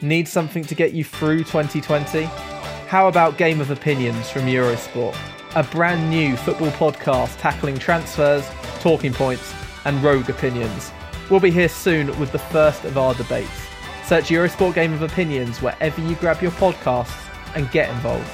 Need something to get you through 2020? How about Game of Opinions from Eurosport? A brand new football podcast tackling transfers, talking points, and rogue opinions. We'll be here soon with the first of our debates. Search Eurosport Game of Opinions wherever you grab your podcasts and get involved.